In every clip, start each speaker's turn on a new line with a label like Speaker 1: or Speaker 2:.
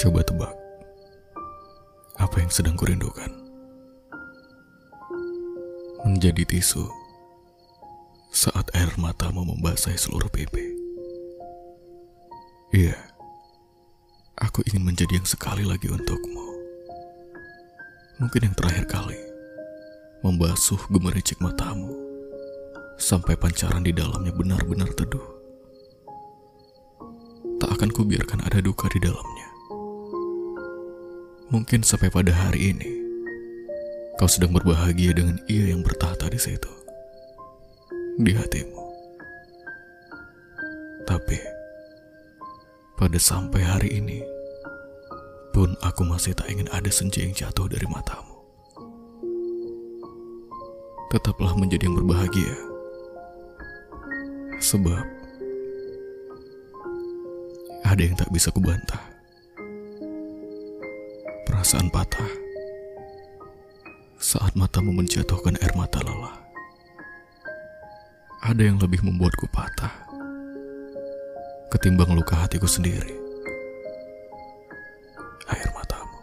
Speaker 1: Coba tebak, apa yang sedang kurindukan? Menjadi tisu saat air matamu membasahi seluruh pipi. Iya, aku ingin menjadi yang sekali lagi untukmu. Mungkin yang terakhir kali, membasuh gemericik matamu sampai pancaran di dalamnya benar-benar teduh. Tak akan kubiarkan ada duka di dalamnya. Mungkin sampai pada hari ini, kau sedang berbahagia dengan ia yang bertahta di situ, di hatimu. Tapi, pada sampai hari ini, pun aku masih tak ingin ada senja yang jatuh dari matamu. Tetaplah menjadi yang berbahagia. Sebab, ada yang tak bisa kubantah perasaan patah saat matamu menjatuhkan air mata lelah. Ada yang lebih membuatku patah ketimbang luka hatiku sendiri. Air matamu.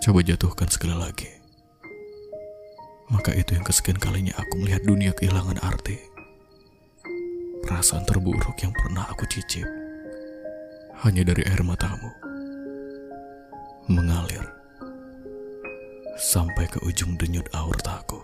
Speaker 1: Coba jatuhkan sekali lagi. Maka itu yang kesekian kalinya aku melihat dunia kehilangan arti. Perasaan terburuk yang pernah aku cicip hanya dari air matamu mengalir sampai ke ujung denyut aortaku.